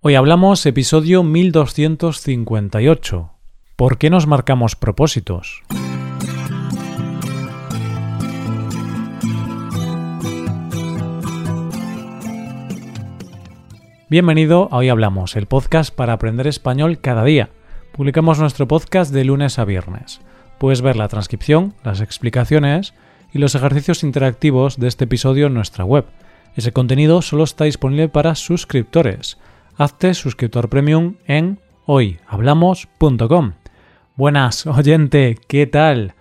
Hoy hablamos episodio 1258. ¿Por qué nos marcamos propósitos? Bienvenido a Hoy Hablamos, el podcast para aprender español cada día. Publicamos nuestro podcast de lunes a viernes. Puedes ver la transcripción, las explicaciones y los ejercicios interactivos de este episodio en nuestra web. Ese contenido solo está disponible para suscriptores. Hazte suscriptor premium en hoyhablamos.com. Buenas, oyente, ¿qué tal?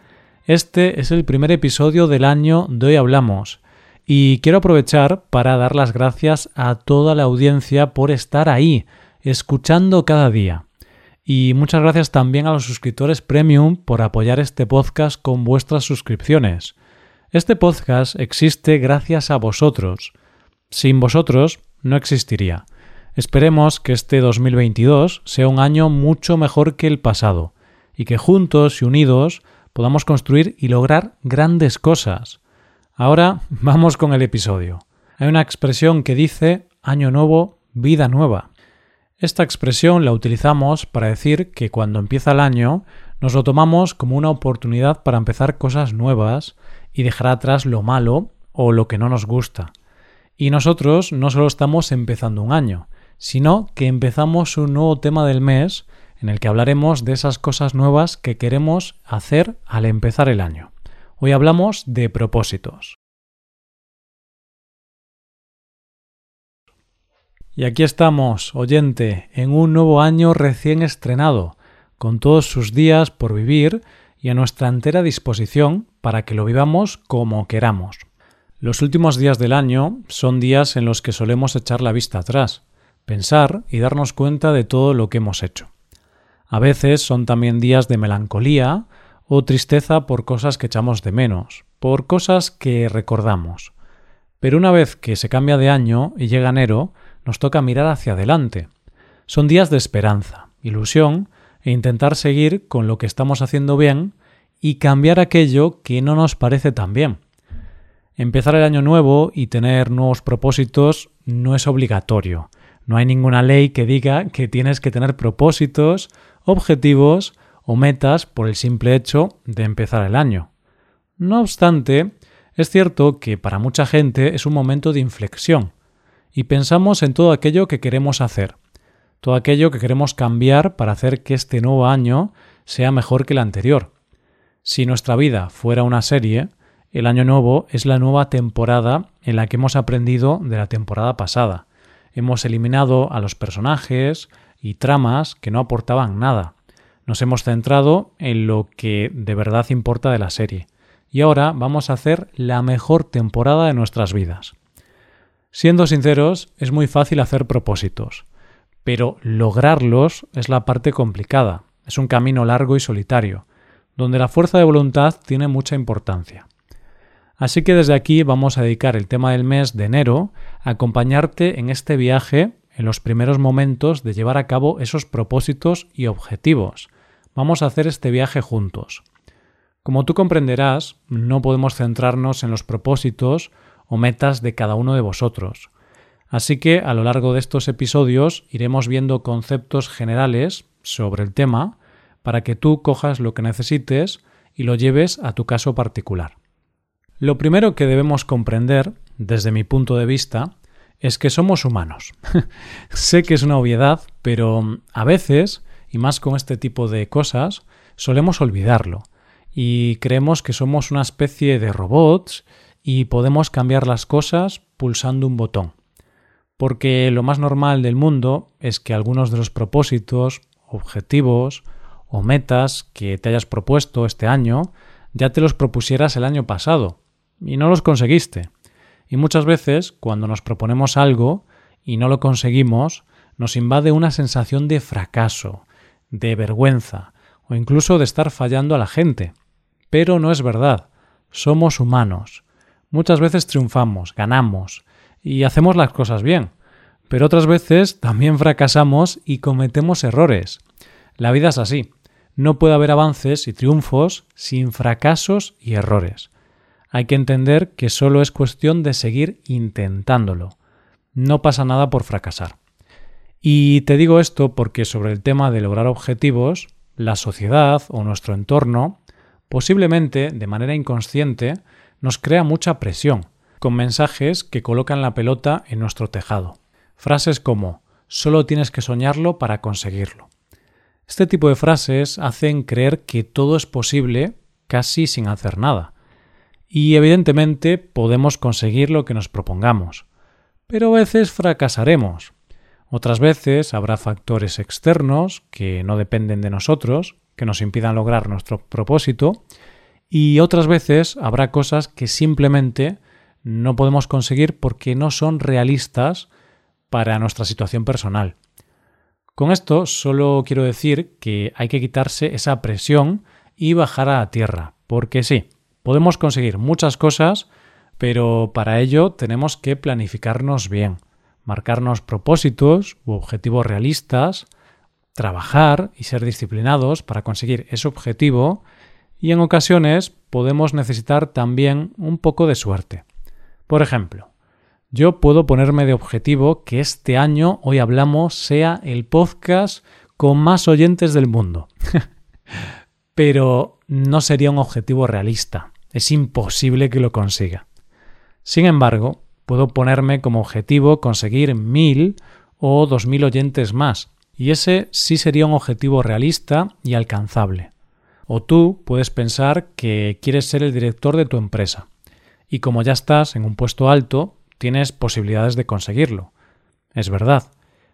Este es el primer episodio del año de Hoy Hablamos y quiero aprovechar para dar las gracias a toda la audiencia por estar ahí, escuchando cada día. Y muchas gracias también a los suscriptores premium por apoyar este podcast con vuestras suscripciones. Este podcast existe gracias a vosotros. Sin vosotros no existiría. Esperemos que este 2022 sea un año mucho mejor que el pasado y que juntos y unidos podamos construir y lograr grandes cosas. Ahora vamos con el episodio. Hay una expresión que dice año nuevo, vida nueva. Esta expresión la utilizamos para decir que cuando empieza el año nos lo tomamos como una oportunidad para empezar cosas nuevas y dejar atrás lo malo o lo que no nos gusta. Y nosotros no solo estamos empezando un año, sino que empezamos un nuevo tema del mes en el que hablaremos de esas cosas nuevas que queremos hacer al empezar el año. Hoy hablamos de propósitos. Y aquí estamos, oyente, en un nuevo año recién estrenado, con todos sus días por vivir y a nuestra entera disposición para que lo vivamos como queramos. Los últimos días del año son días en los que solemos echar la vista atrás, pensar y darnos cuenta de todo lo que hemos hecho. A veces son también días de melancolía o tristeza por cosas que echamos de menos, por cosas que recordamos. Pero una vez que se cambia de año y llega enero, nos toca mirar hacia adelante. Son días de esperanza, ilusión e intentar seguir con lo que estamos haciendo bien y cambiar aquello que no nos parece tan bien. Empezar el año nuevo y tener nuevos propósitos no es obligatorio. No hay ninguna ley que diga que tienes que tener propósitos, objetivos o metas por el simple hecho de empezar el año. No obstante, es cierto que para mucha gente es un momento de inflexión y pensamos en todo aquello que queremos hacer, todo aquello que queremos cambiar para hacer que este nuevo año sea mejor que el anterior. Si nuestra vida fuera una serie, el año nuevo es la nueva temporada en la que hemos aprendido de la temporada pasada. Hemos eliminado a los personajes y tramas que no aportaban nada nos hemos centrado en lo que de verdad importa de la serie. Y ahora vamos a hacer la mejor temporada de nuestras vidas. Siendo sinceros, es muy fácil hacer propósitos, pero lograrlos es la parte complicada. Es un camino largo y solitario, donde la fuerza de voluntad tiene mucha importancia. Así que desde aquí vamos a dedicar el tema del mes de enero a acompañarte en este viaje en los primeros momentos de llevar a cabo esos propósitos y objetivos, Vamos a hacer este viaje juntos. Como tú comprenderás, no podemos centrarnos en los propósitos o metas de cada uno de vosotros. Así que a lo largo de estos episodios iremos viendo conceptos generales sobre el tema para que tú cojas lo que necesites y lo lleves a tu caso particular. Lo primero que debemos comprender, desde mi punto de vista, es que somos humanos. sé que es una obviedad, pero a veces y más con este tipo de cosas, solemos olvidarlo y creemos que somos una especie de robots y podemos cambiar las cosas pulsando un botón. Porque lo más normal del mundo es que algunos de los propósitos, objetivos o metas que te hayas propuesto este año ya te los propusieras el año pasado y no los conseguiste. Y muchas veces cuando nos proponemos algo y no lo conseguimos, nos invade una sensación de fracaso, de vergüenza o incluso de estar fallando a la gente. Pero no es verdad. Somos humanos. Muchas veces triunfamos, ganamos y hacemos las cosas bien. Pero otras veces también fracasamos y cometemos errores. La vida es así. No puede haber avances y triunfos sin fracasos y errores. Hay que entender que solo es cuestión de seguir intentándolo. No pasa nada por fracasar. Y te digo esto porque sobre el tema de lograr objetivos, la sociedad o nuestro entorno, posiblemente de manera inconsciente, nos crea mucha presión, con mensajes que colocan la pelota en nuestro tejado. Frases como solo tienes que soñarlo para conseguirlo. Este tipo de frases hacen creer que todo es posible casi sin hacer nada. Y evidentemente podemos conseguir lo que nos propongamos. Pero a veces fracasaremos. Otras veces habrá factores externos que no dependen de nosotros, que nos impidan lograr nuestro propósito, y otras veces habrá cosas que simplemente no podemos conseguir porque no son realistas para nuestra situación personal. Con esto solo quiero decir que hay que quitarse esa presión y bajar a la tierra, porque sí, podemos conseguir muchas cosas, pero para ello tenemos que planificarnos bien, marcarnos propósitos u objetivos realistas, trabajar y ser disciplinados para conseguir ese objetivo y en ocasiones podemos necesitar también un poco de suerte. Por ejemplo, yo puedo ponerme de objetivo que este año, hoy hablamos, sea el podcast con más oyentes del mundo. Pero no sería un objetivo realista. Es imposible que lo consiga. Sin embargo, puedo ponerme como objetivo conseguir mil o dos mil oyentes más, y ese sí sería un objetivo realista y alcanzable. O tú puedes pensar que quieres ser el director de tu empresa, y como ya estás en un puesto alto, tienes posibilidades de conseguirlo. Es verdad,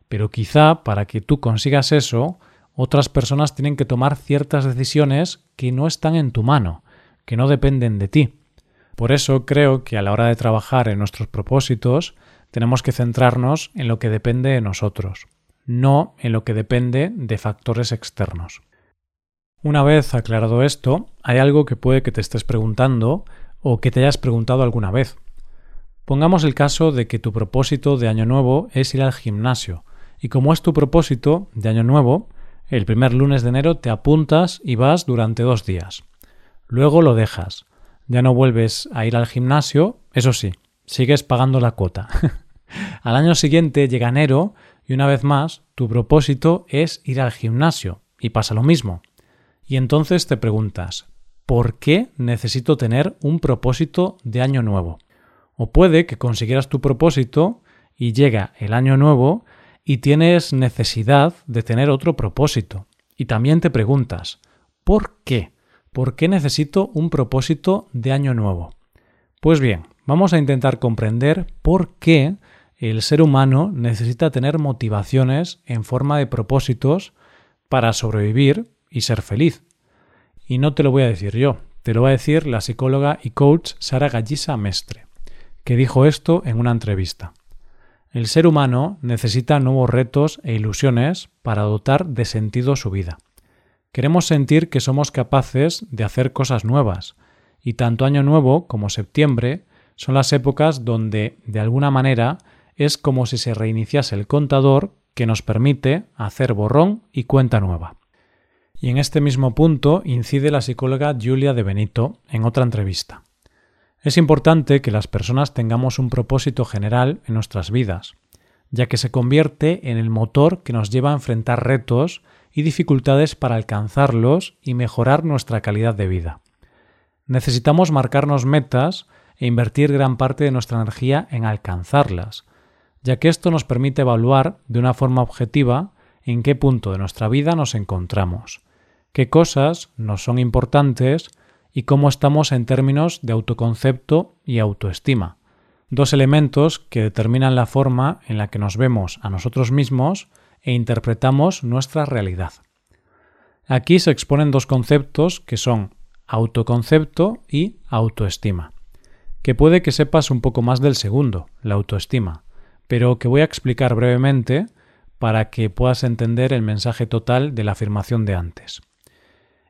pero quizá para que tú consigas eso, otras personas tienen que tomar ciertas decisiones que no están en tu mano, que no dependen de ti. Por eso creo que a la hora de trabajar en nuestros propósitos tenemos que centrarnos en lo que depende de nosotros, no en lo que depende de factores externos. Una vez aclarado esto, hay algo que puede que te estés preguntando o que te hayas preguntado alguna vez. Pongamos el caso de que tu propósito de año nuevo es ir al gimnasio, y como es tu propósito de año nuevo, el primer lunes de enero te apuntas y vas durante dos días. Luego lo dejas. Ya no vuelves a ir al gimnasio, eso sí, sigues pagando la cuota. al año siguiente llega enero y una vez más tu propósito es ir al gimnasio y pasa lo mismo. Y entonces te preguntas, ¿por qué necesito tener un propósito de año nuevo? O puede que consiguieras tu propósito y llega el año nuevo y tienes necesidad de tener otro propósito. Y también te preguntas, ¿por qué? ¿Por qué necesito un propósito de año nuevo? Pues bien, vamos a intentar comprender por qué el ser humano necesita tener motivaciones en forma de propósitos para sobrevivir y ser feliz. Y no te lo voy a decir yo, te lo va a decir la psicóloga y coach Sara Gallisa Mestre que dijo esto en una entrevista. El ser humano necesita nuevos retos e ilusiones para dotar de sentido su vida. Queremos sentir que somos capaces de hacer cosas nuevas, y tanto Año Nuevo como septiembre son las épocas donde, de alguna manera, es como si se reiniciase el contador que nos permite hacer borrón y cuenta nueva. Y en este mismo punto incide la psicóloga Julia de Benito en otra entrevista. Es importante que las personas tengamos un propósito general en nuestras vidas, ya que se convierte en el motor que nos lleva a enfrentar retos y dificultades para alcanzarlos y mejorar nuestra calidad de vida. Necesitamos marcarnos metas e invertir gran parte de nuestra energía en alcanzarlas, ya que esto nos permite evaluar de una forma objetiva en qué punto de nuestra vida nos encontramos, qué cosas nos son importantes y cómo estamos en términos de autoconcepto y autoestima, dos elementos que determinan la forma en la que nos vemos a nosotros mismos e interpretamos nuestra realidad. Aquí se exponen dos conceptos que son autoconcepto y autoestima, que puede que sepas un poco más del segundo, la autoestima, pero que voy a explicar brevemente para que puedas entender el mensaje total de la afirmación de antes.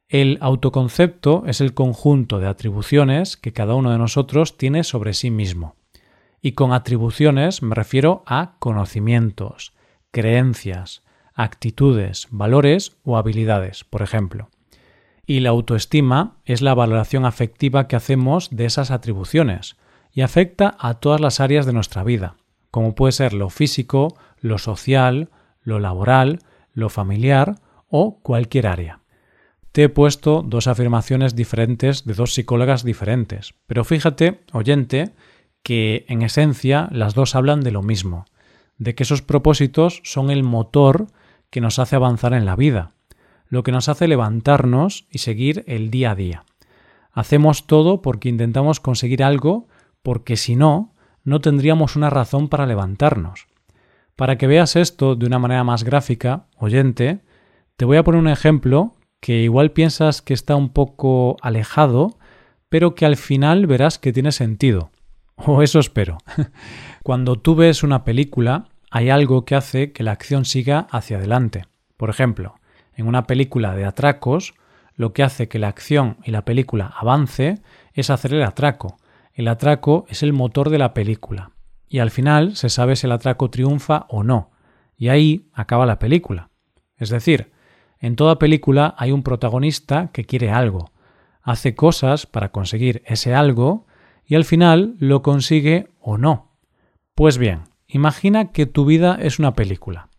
El autoconcepto es el conjunto de atribuciones que cada uno de nosotros tiene sobre sí mismo. Y con atribuciones me refiero a conocimientos, creencias, actitudes, valores o habilidades, por ejemplo. Y la autoestima es la valoración afectiva que hacemos de esas atribuciones y afecta a todas las áreas de nuestra vida, como puede ser lo físico, lo social, lo laboral, lo familiar o cualquier área. Te he puesto dos afirmaciones diferentes de dos psicólogas diferentes, pero fíjate, oyente, que en esencia las dos hablan de lo mismo, de que esos propósitos son el motor que nos hace avanzar en la vida, lo que nos hace levantarnos y seguir el día a día. Hacemos todo porque intentamos conseguir algo, porque si no, no tendríamos una razón para levantarnos. Para que veas esto de una manera más gráfica, oyente, te voy a poner un ejemplo que igual piensas que está un poco alejado, pero que al final verás que tiene sentido. O eso espero. Cuando tú ves una película, hay algo que hace que la acción siga hacia adelante. Por ejemplo, en una película de atracos, lo que hace que la acción y la película avance es hacer el atraco. El atraco es el motor de la película. Y al final se sabe si el atraco triunfa o no. Y ahí acaba la película. Es decir, en toda película hay un protagonista que quiere algo, hace cosas para conseguir ese algo y al final lo consigue o no. Pues bien, imagina que tu vida es una película.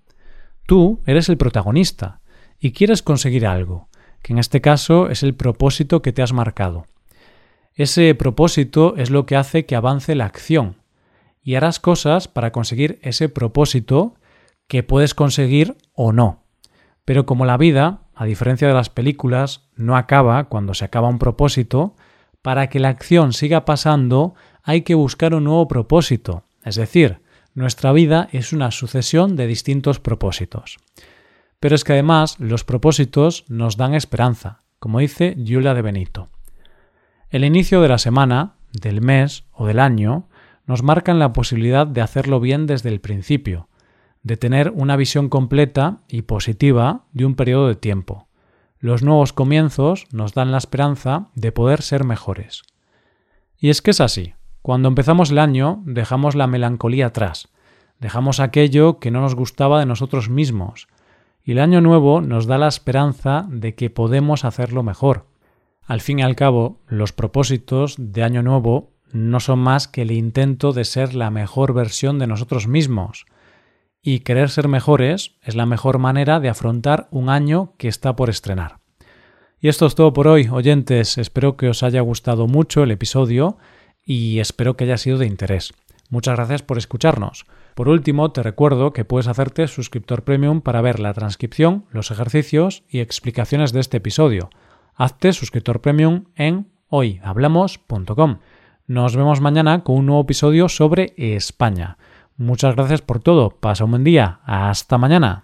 Tú eres el protagonista y quieres conseguir algo, que en este caso es el propósito que te has marcado. Ese propósito es lo que hace que avance la acción y harás cosas para conseguir ese propósito que puedes conseguir o no. Pero como la vida, a diferencia de las películas, no acaba cuando se acaba un propósito, para que la acción siga pasando hay que buscar un nuevo propósito. Es decir, nuestra vida es una sucesión de distintos propósitos. Pero es que además los propósitos nos dan esperanza, como dice Giulia de Benito. El inicio de la semana, del mes o del año nos marcan la posibilidad de hacerlo bien desde el principio, de tener una visión completa y positiva de un periodo de tiempo. Los nuevos comienzos nos dan la esperanza de poder ser mejores. Y es que es así. Cuando empezamos el año dejamos la melancolía atrás, dejamos aquello que no nos gustaba de nosotros mismos, y el año nuevo nos da la esperanza de que podemos hacerlo mejor. Al fin y al cabo, los propósitos de año nuevo no son más que el intento de ser la mejor versión de nosotros mismos, y querer ser mejores es la mejor manera de afrontar un año que está por estrenar. Y esto es todo por hoy, oyentes. Espero que os haya gustado mucho el episodio y espero que haya sido de interés. Muchas gracias por escucharnos. Por último, te recuerdo que puedes hacerte suscriptor premium para ver la transcripción, los ejercicios y explicaciones de este episodio. Hazte suscriptor premium en hoyhablamos.com. Nos vemos mañana con un nuevo episodio sobre España. Muchas gracias por todo. Pasa un buen día. Hasta mañana.